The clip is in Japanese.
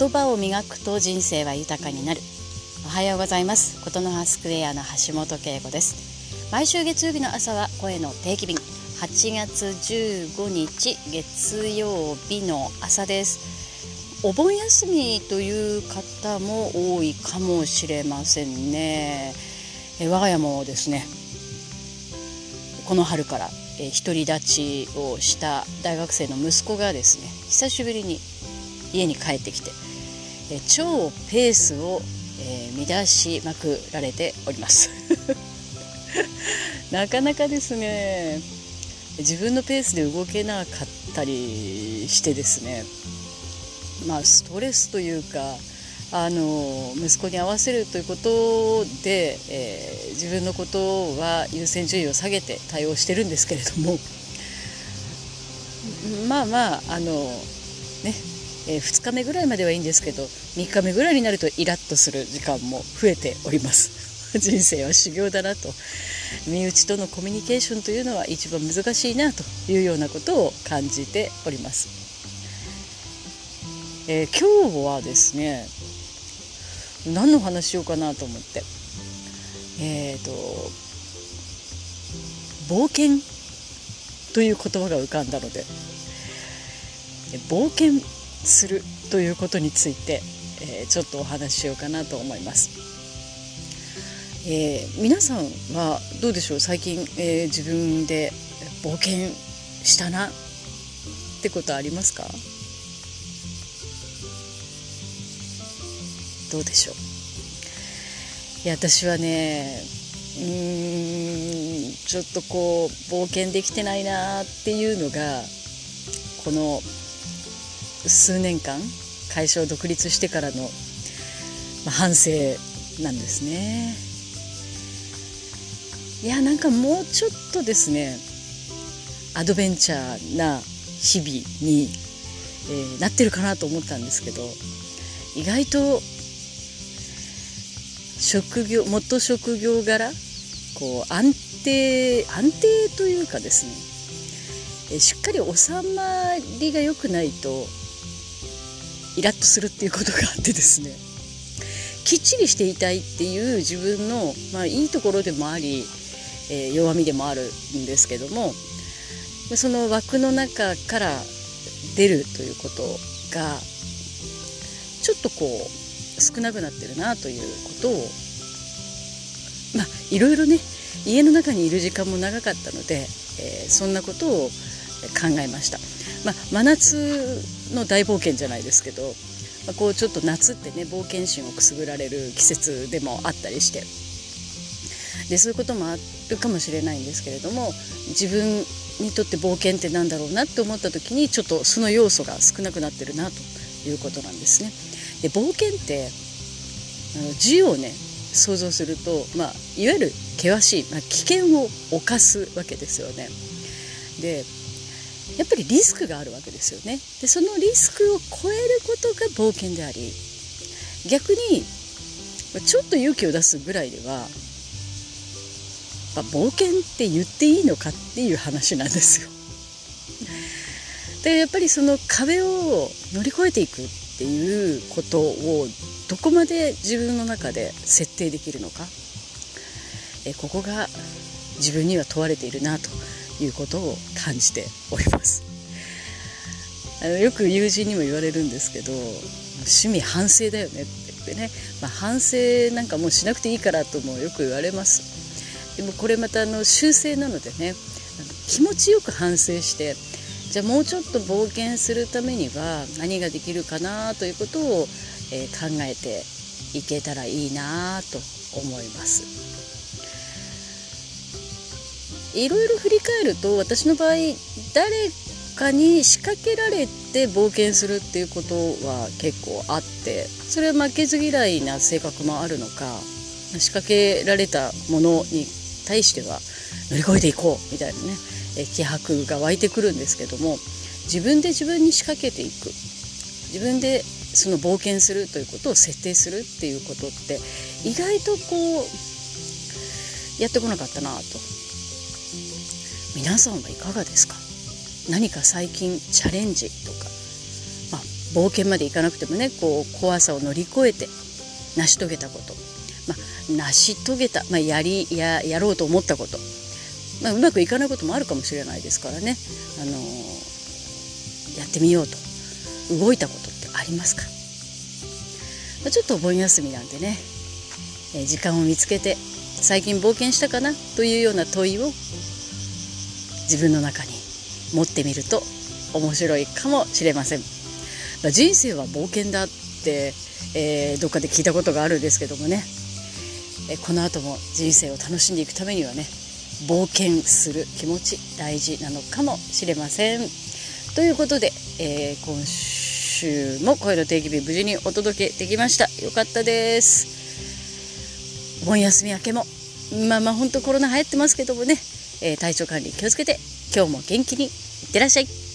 言葉を磨くと人生は豊かになる。おはようございます。琴の葉スクエアの橋本恵子です。毎週月曜日の朝は声の定期便。8月15日月曜日の朝です。お盆休みという方も多いかもしれませんね。え我が家もですねこの春から独り立ちをした大学生の息子がですね久しぶりに家に帰ってきてえ超ペースを、えー、乱しまくられております。なかなかですね自分のペースで動けなかったりしてですねまあストレスというかあの息子に合わせるということで、えー、自分のことは優先順位を下げて対応してるんですけれども。まあまああのねえー、2日目ぐらいまではいいんですけど3日目ぐらいになるとイラッとする時間も増えております。人生は修行だなと。身内とのコミュニケーションというのは一番難しいなというようなことを感じております、えー、今日はですね何の話しようかなと思って。えっ、ー、と冒険という言葉が浮かんだので。冒険するということについて、えー、ちょっとお話ししようかなと思います。えー、皆さんはどうでしょう？最近、えー、自分で冒険したなってことありますか？どうでしょう？いや私はねうーんちょっとこう冒険できてないなっていうのがこの数年間会社を独立してからの、反省なんですね。いやなんかもうちょっとですねアドベンチャーな日々に、えー、なってるかなと思ったんですけど意外と職業元職業柄こう安定安定というかですねしっかり収まりが良くないとイラッとするっていうことがあってですねきっちりしていたいっていう自分の、まあ、いいところでもあり、えー、弱みでもあるんですけどもその枠の中から出るということがちょっとこう少なくなってるなということをまあいろいろね家の中にいる時間も長かったので、えー、そんなことを考えました。まあ、真夏の大冒険じゃないですけど、まあ、こうちょっと夏ってね冒険心をくすぐられる季節でもあったりしてでそういうこともあるかもしれないんですけれども自分にとって冒険って何だろうなって思った時にちょっとその要素が少なくなってるなということなんですね。で冒険ってあの字をね想像すると、まあ、いわゆる険しい、まあ、危険を冒すわけですよね。でやっぱりリスクがあるわけですよね。でそのリスクを超えることが冒険であり逆にちょっと勇気を出すぐらいでは、まあ、冒険って言っていいのかっていう話なんですよ。でやっぱりその壁を乗り越えていくっていうことをどこまで自分の中で設定できるのかえここが自分には問われているなということを感じております。あのよく友人にも言われるんですけど趣味反省だよねって言ってね、まあ、反省なんかもうしなくていいからともよく言われます。でもこれまたあの修正なのでね気持ちよく反省してじゃあもうちょっと冒険するためには何ができるかなということを、えー、考えていけたらいいなと思います。いろいろ振り返ると私の場合誰かに仕掛けられて冒険するっていうことは結構あってそれは負けず嫌いな性格もあるのか仕掛けられたものに対しては乗り越えていこうみたいなね気迫が湧いてくるんですけども自分で自分に仕掛けていく。自分でその冒険するということを設定するっていうことって意外とこうやってこなかったなと。皆さんはいかがですか？何か最近チャレンジとか、まあ、冒険までいかなくてもねこう怖さを乗り越えて成し遂げたこと、まあ、成し遂げた、まあ、やりややろうと思ったこと、まあ、うまくいかないこともあるかもしれないですからね、あのー、やってみようと動いたことってありますか、まあ、ちょっとお盆休みなんでね、えー、時間を見つけて最近冒険したかな？というような問いを自分の中に持ってみると面白いかもしれません。人生は冒険だって、えー、どっかで聞いたことがあるんですけどもね、えこの後も人生を楽しんでいくためにはね冒険する気持ち大事なのかもしれません。ということで、えー、今週も声の定期日無事にお届けできました。よかったです。お盆休み明けもまあまあ本当コロナ流行ってますけどもね、体調管理気をつけて今日も元気にいってらっしゃい。